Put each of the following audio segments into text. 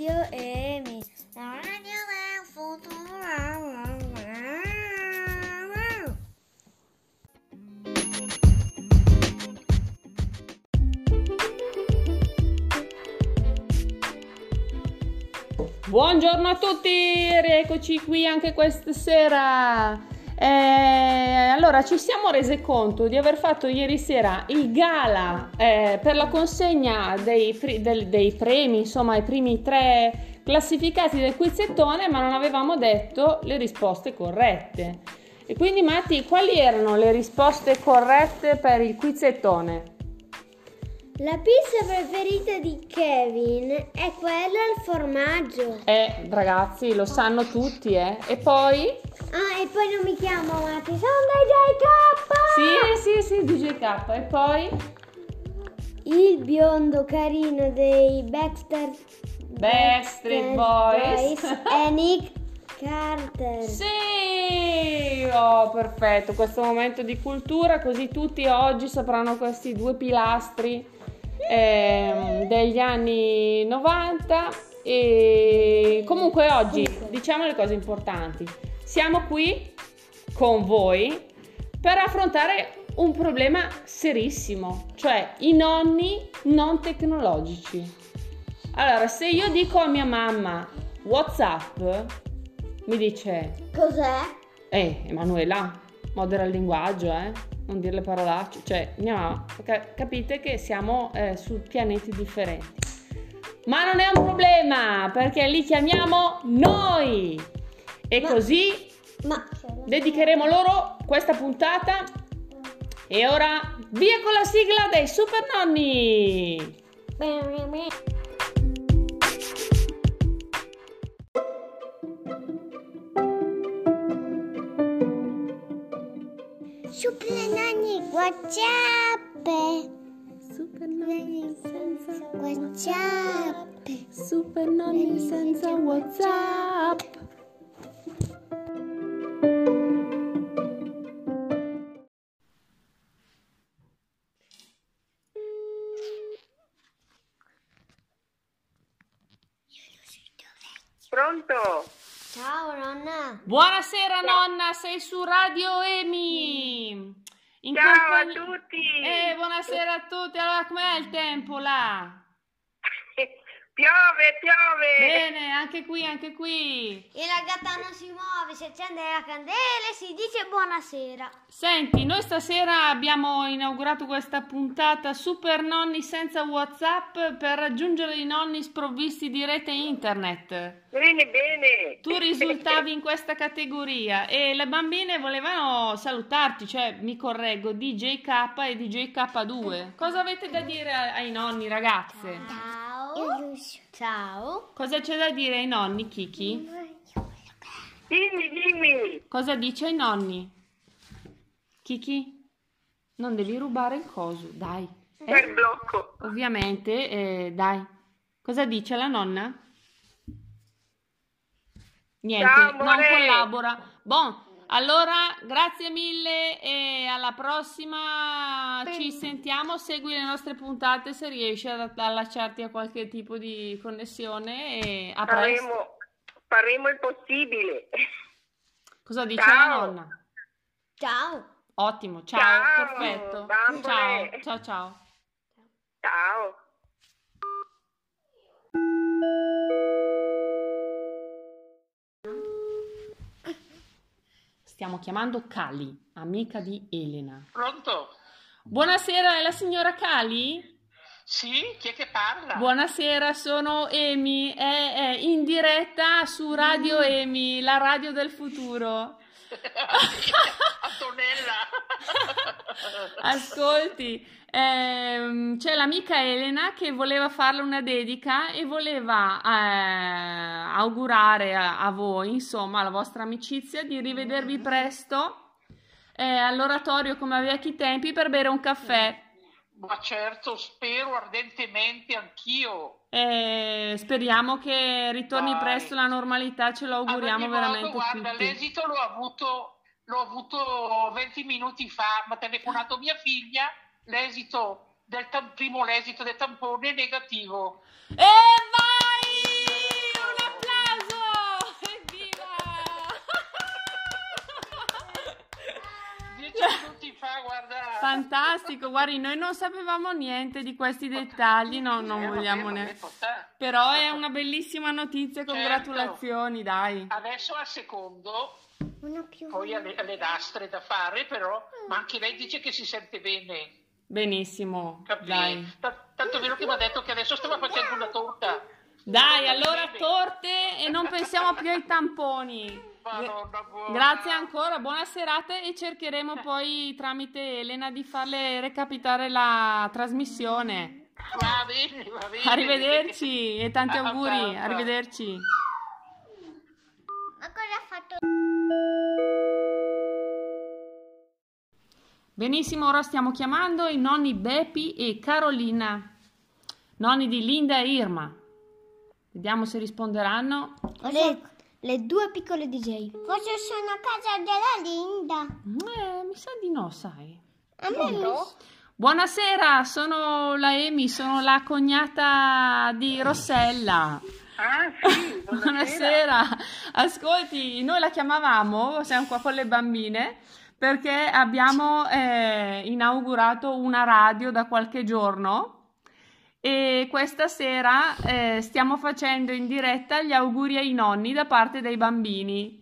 Radio Emi, la radio del. Buongiorno a tutti, rieccoci qui anche questa sera. Eh, allora, ci siamo resi conto di aver fatto ieri sera il gala eh, per la consegna dei, del, dei, premi, insomma, i primi tre classificati del quizzettone, ma non avevamo detto le risposte corrette. E quindi, Matti, quali erano le risposte corrette per il quizzettone? La pizza preferita di Kevin è quella al formaggio. Eh, ragazzi, lo sanno tutti, eh. E poi? Ah, e poi non mi chiamo Matti, sono DJ K! Sì, sì, sì, DJ K. E poi? Il biondo carino dei Baxter... Backstreet Boys. Boys è Nick Carter. Sì! Oh, perfetto, questo momento di cultura, così tutti oggi sapranno questi due pilastri eh, degli anni 90 e comunque oggi diciamo le cose importanti. Siamo qui con voi per affrontare un problema serissimo, cioè i nonni non tecnologici. Allora, se io dico a mia mamma WhatsApp, mi dice Cos'è? Eh, Emanuela, modera il linguaggio, eh? non dire le parolacce, cioè andiamo, capite che siamo eh, su pianeti differenti. Ma non è un problema perché li chiamiamo noi e ma, così ma, dedicheremo loro questa puntata. E ora via con la sigla dei super nonni! WhatsApp. Super nani senza WhatsApp. Super nani senza WhatsApp. Pronto? Ciao nonna. Buonasera Ciao. nonna, sei su Radio Emi. In Ciao compagn... a tutti. Eh, buonasera a tutti. Allora, com'è il tempo là? Piove, piove! Bene, anche qui, anche qui. E la gatta non si muove, si accende la candela e si dice buonasera. Senti, noi stasera abbiamo inaugurato questa puntata Super Nonni senza WhatsApp per raggiungere i nonni sprovvisti di rete internet. Bene, bene. Tu risultavi in questa categoria e le bambine volevano salutarti, cioè mi correggo, DJK e DJK2. Cosa avete da dire ai nonni, ragazze? Ciao. Ciao. Cosa c'è da dire ai nonni, Kiki? Dimmi, dimmi. Cosa dice ai nonni? Kiki? Non devi rubare il coso, dai. Eh, il blocco. Ovviamente, eh, dai. Cosa dice la nonna? Niente, Ciao, non collabora. Bon, allora, grazie mille e alla prossima Bene. ci sentiamo. Segui le nostre puntate se riesci ad allacciarti a qualche tipo di connessione e a faremo, presto. Faremo il possibile. Cosa dice ciao. la nonna? Ciao. Ottimo, ciao, ciao perfetto. Bambole. Ciao, ciao, ciao. Ciao. Stiamo chiamando Cali, amica di Elena. Pronto? Buonasera, è la signora Cali? Sì, chi è che parla? Buonasera, sono Emi, è, è in diretta su Radio. Emi, la radio del futuro. Antonella! Ascolti, ehm, c'è l'amica Elena che voleva farle una dedica e voleva eh, augurare a, a, voi, insomma, alla vostra amicizia, di rivedervi presto eh, all'oratorio come a vecchi tempi per bere un caffè. Ma certo, spero ardentemente anch'io. Eh, speriamo che ritorni Dai. presto la normalità, ce lo auguriamo modo, veramente guarda, tutti. l'esito l'ho avuto, l'ho avuto 20 minuti fa, mi ha telefonato mia figlia, l'esito del tam- primo l'esito del tampone è negativo. E vai! Guarda. Fantastico, guardi, noi non sapevamo niente di questi dettagli, no, non Eh, vogliamo vabbè, ne... vabbè, portà. Però è una bellissima notizia, Certo. congratulazioni, dai. Adesso al secondo, poi alle, alle lastre da fare, però, ma anche lei dice che si sente bene. Benissimo, Capì? dai. Ta- Tanto è vero che mi ha detto che adesso stava facendo una torta. Dai, allora torte e non pensiamo più ai tamponi. Buona. Grazie ancora, buona serata e cercheremo poi tramite Elena di farle recapitare la trasmissione. Va bene, va bene. Arrivederci e tanti Ah, auguri, abbastanza. arrivederci. Ma cosa ha fatto? Benissimo, ora stiamo chiamando i nonni Beppi e Carolina, nonni di Linda e Irma. Vediamo se risponderanno. Le, le due piccole DJ. Forse sono a casa della Linda. Eh, mi sa di no, sai. A me mi... Buonasera, sono la Emi, sono la cognata di Rossella. Ah, sì, Buonasera. Ascolti, noi la chiamavamo, siamo qua con le bambine, perché abbiamo eh, inaugurato una radio da qualche giorno e questa sera eh, stiamo facendo in diretta gli auguri ai nonni da parte dei bambini.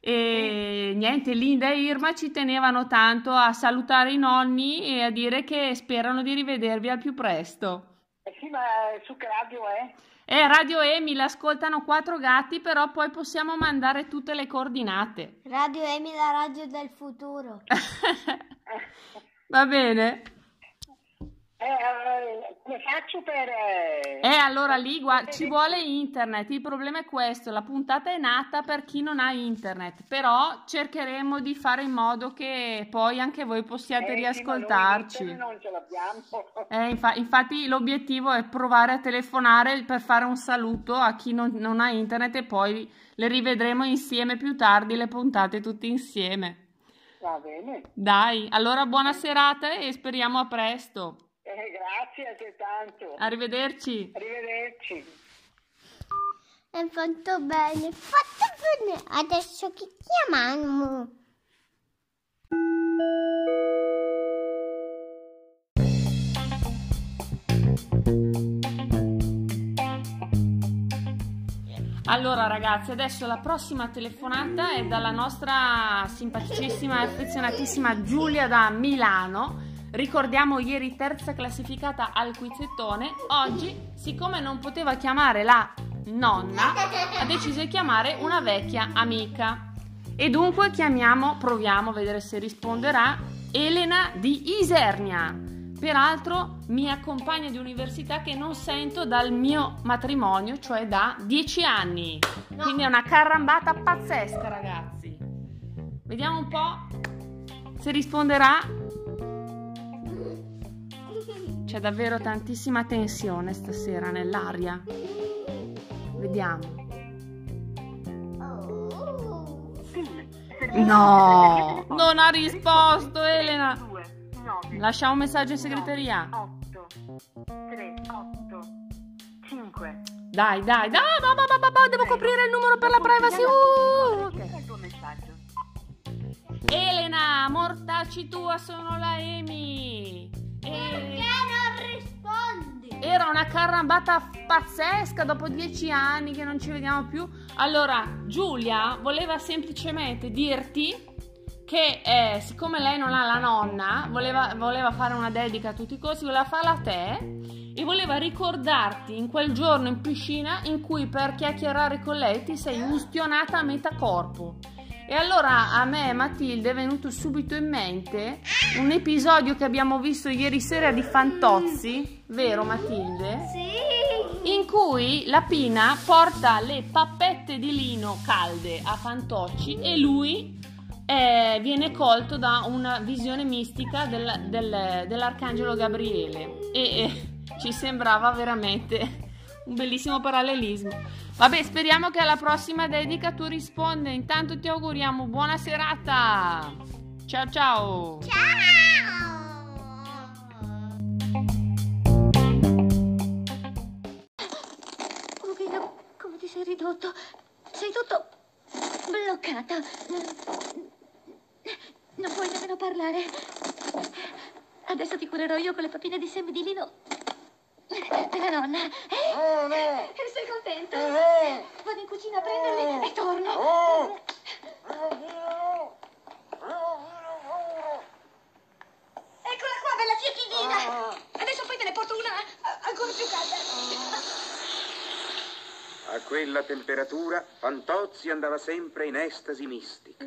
E niente, Linda e Irma ci tenevano tanto a salutare i nonni e a dire che sperano di rivedervi al più presto. Eh sì, ma su che radio è? Eh, Radio Emi, l'ascoltano quattro gatti, però poi possiamo mandare tutte le coordinate. Radio Emi, la radio del futuro. Va bene? Eh, eh, come faccio per... eh, Eh, allora lì gua- ci vuole internet. Il problema è questo, la puntata è nata per chi non ha internet, però cercheremo di fare in modo che poi anche voi possiate eh, riascoltarci. sì, non ce l'abbiamo. Eh, infa- infatti l'obiettivo è provare a telefonare per fare un saluto a chi non, non ha internet e poi le rivedremo insieme più tardi le puntate tutte insieme. Va bene. Dai, allora buona serata e speriamo a presto. Grazie altrettanto. Arrivederci. Arrivederci. È fatto bene, fatto bene. Adesso chi chiamiamo? Allora ragazzi, adesso la prossima telefonata è dalla nostra simpaticissima e affezionatissima Giulia da Milano. Ricordiamo ieri terza classificata al quizzettone. Oggi, siccome non poteva chiamare la nonna, ha deciso di chiamare una vecchia amica. E dunque chiamiamo, proviamo a vedere se risponderà, Elena di Isernia. Peraltro mia compagna di università che non sento dal mio matrimonio, cioè da dieci anni. Quindi è una carrambata pazzesca, ragazzi. Vediamo un po' se risponderà. C'è davvero tantissima tensione stasera nell'aria. Vediamo. No, non ha risposto Elena. 9, Lasciamo un messaggio in segreteria. 8, 3, 8, 5. Dai, dai, dai, no, no, no, no, devo coprire il numero per la privacy. Uh. Elena, mortacci tua, sono la Amy. E- non rispondi? Era una carrambata pazzesca dopo dieci anni che non ci vediamo più. Allora, Giulia voleva semplicemente dirti che eh, siccome lei non ha la nonna, voleva, voleva fare una dedica a tutti i costi, voleva farla a te e voleva ricordarti in quel giorno in piscina in cui per chiacchierare con lei ti sei ustionata a metà corpo. E allora a me, Matilde, è venuto subito in mente un episodio che abbiamo visto ieri sera di Fantozzi, vero Matilde? Sì. In cui la Pina porta le pappette di lino calde a Fantocci e lui eh, viene colto da una visione mistica del- del- dell'arcangelo Gabriele e eh, ci sembrava veramente un bellissimo parallelismo. Vabbè, speriamo che alla prossima dedica tu risponda. Intanto ti auguriamo buona serata. Ciao ciao. Come, che- come ti sei ridotto? Sei tutto bloccata. Non puoi nemmeno parlare. Adesso ti curerò io con le papine di seme di lino della nonna. Eh? No, no. Sei contento? No. Vado in cucina a prenderli e torno. No. Eccola qua, bella fiocchidina. Adesso poi te ne porto una eh, ancora più calda. A quella temperatura Fantozzi andava sempre in estasi mistica.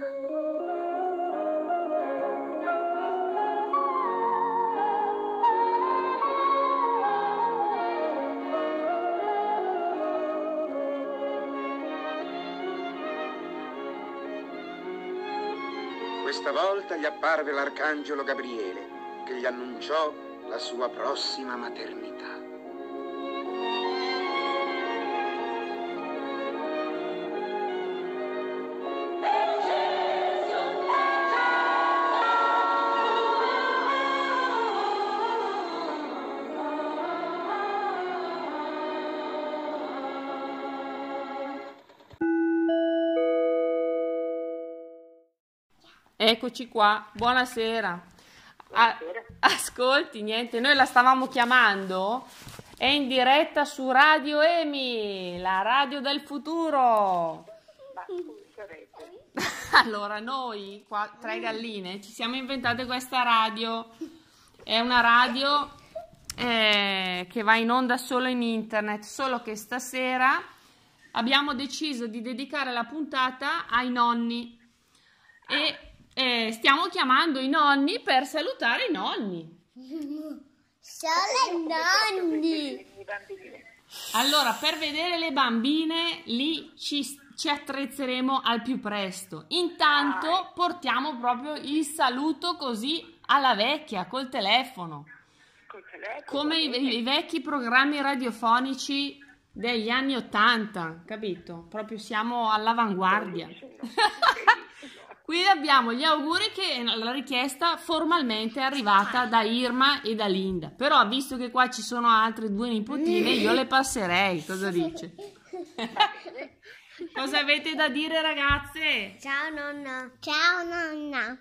Questa volta gli apparve l'arcangelo Gabriele che gli annunciò la sua prossima maternità. Eccoci qua, buonasera. A- ascolti, niente, noi la stavamo chiamando, è in diretta su Radio Emi, la radio del futuro. Allora, noi, qua, tre galline, ci siamo inventate questa radio. È una radio eh, che va in onda solo in internet, solo che stasera abbiamo deciso di dedicare la puntata ai nonni e eh, stiamo chiamando i nonni per salutare i nonni. Solo i nonni. Allora, per vedere le bambine, lì ci, ci attrezzeremo al più presto. Intanto portiamo proprio il saluto così alla vecchia, col telefono. Col telefono. Come i, i vecchi programmi radiofonici degli anni Ottanta, capito? Proprio siamo all'avanguardia. Qui abbiamo gli auguri che la richiesta formalmente è arrivata da Irma e da Linda. Però, visto che qua ci sono altre due nipotine, io le passerei. Cosa dice? Cosa avete da dire, ragazze? Ciao nonna. Ciao nonna.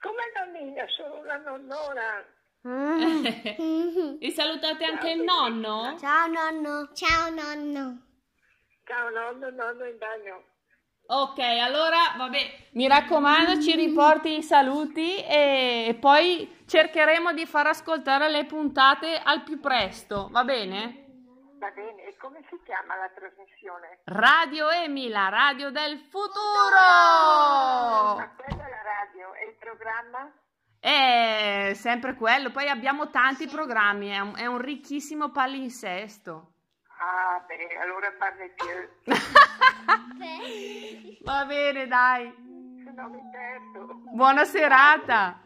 Come nonnina, sono una nonnona. e salutate anche il nonno? Ciao nonno. Ciao nonno. Ciao nonno, nonno in bagno. Ok, allora, vabbè, mi raccomando, ci riporti i saluti e poi cercheremo di far ascoltare le puntate al più presto, va bene? Va bene, e come si chiama la trasmissione? Radio Emi, la radio del futuro! Ma quella è la radio e il programma? È sempre quello, poi abbiamo tanti programmi, è un, è un ricchissimo palinsesto. Ah, beh, allora parli più. Va bene, dai. Se no mi perdo. Buona serata.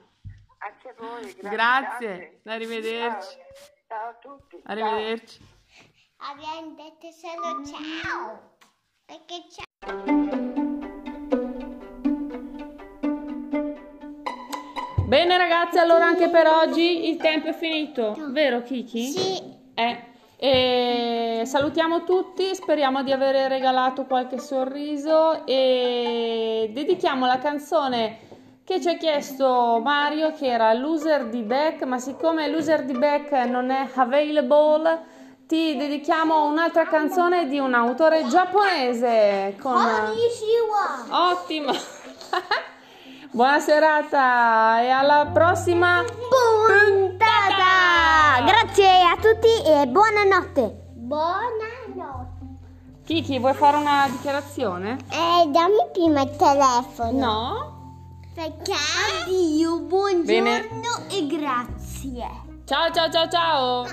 Anche a voi, grazie. Grazie, arrivederci. Ciao, ciao a tutti. Arrivederci. Abbiamo detto solo ciao. Perché ciao. Bene ragazzi, allora anche per oggi il tempo è finito, vero Kiki? Sì. Eh, e salutiamo tutti, speriamo di aver regalato qualche sorriso e dedichiamo la canzone che ci ha chiesto Mario che era Loser di Beck, ma siccome Loser di Beck non è available, ti dedichiamo un'altra canzone di un autore giapponese con. Ottimo. Buona serata e alla prossima Puntata. Grazie a tutti e buonanotte. Buonanotte. Kiki, vuoi fare una dichiarazione? Eh, dammi prima il telefono. No? Perché? Addio, buongiorno Bene. e grazie. Ciao ciao ciao ciao.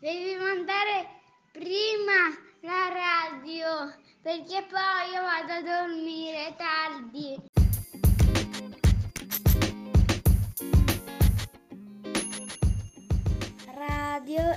Devi mandare prima la radio perché poi io vado a dormire tardi. audio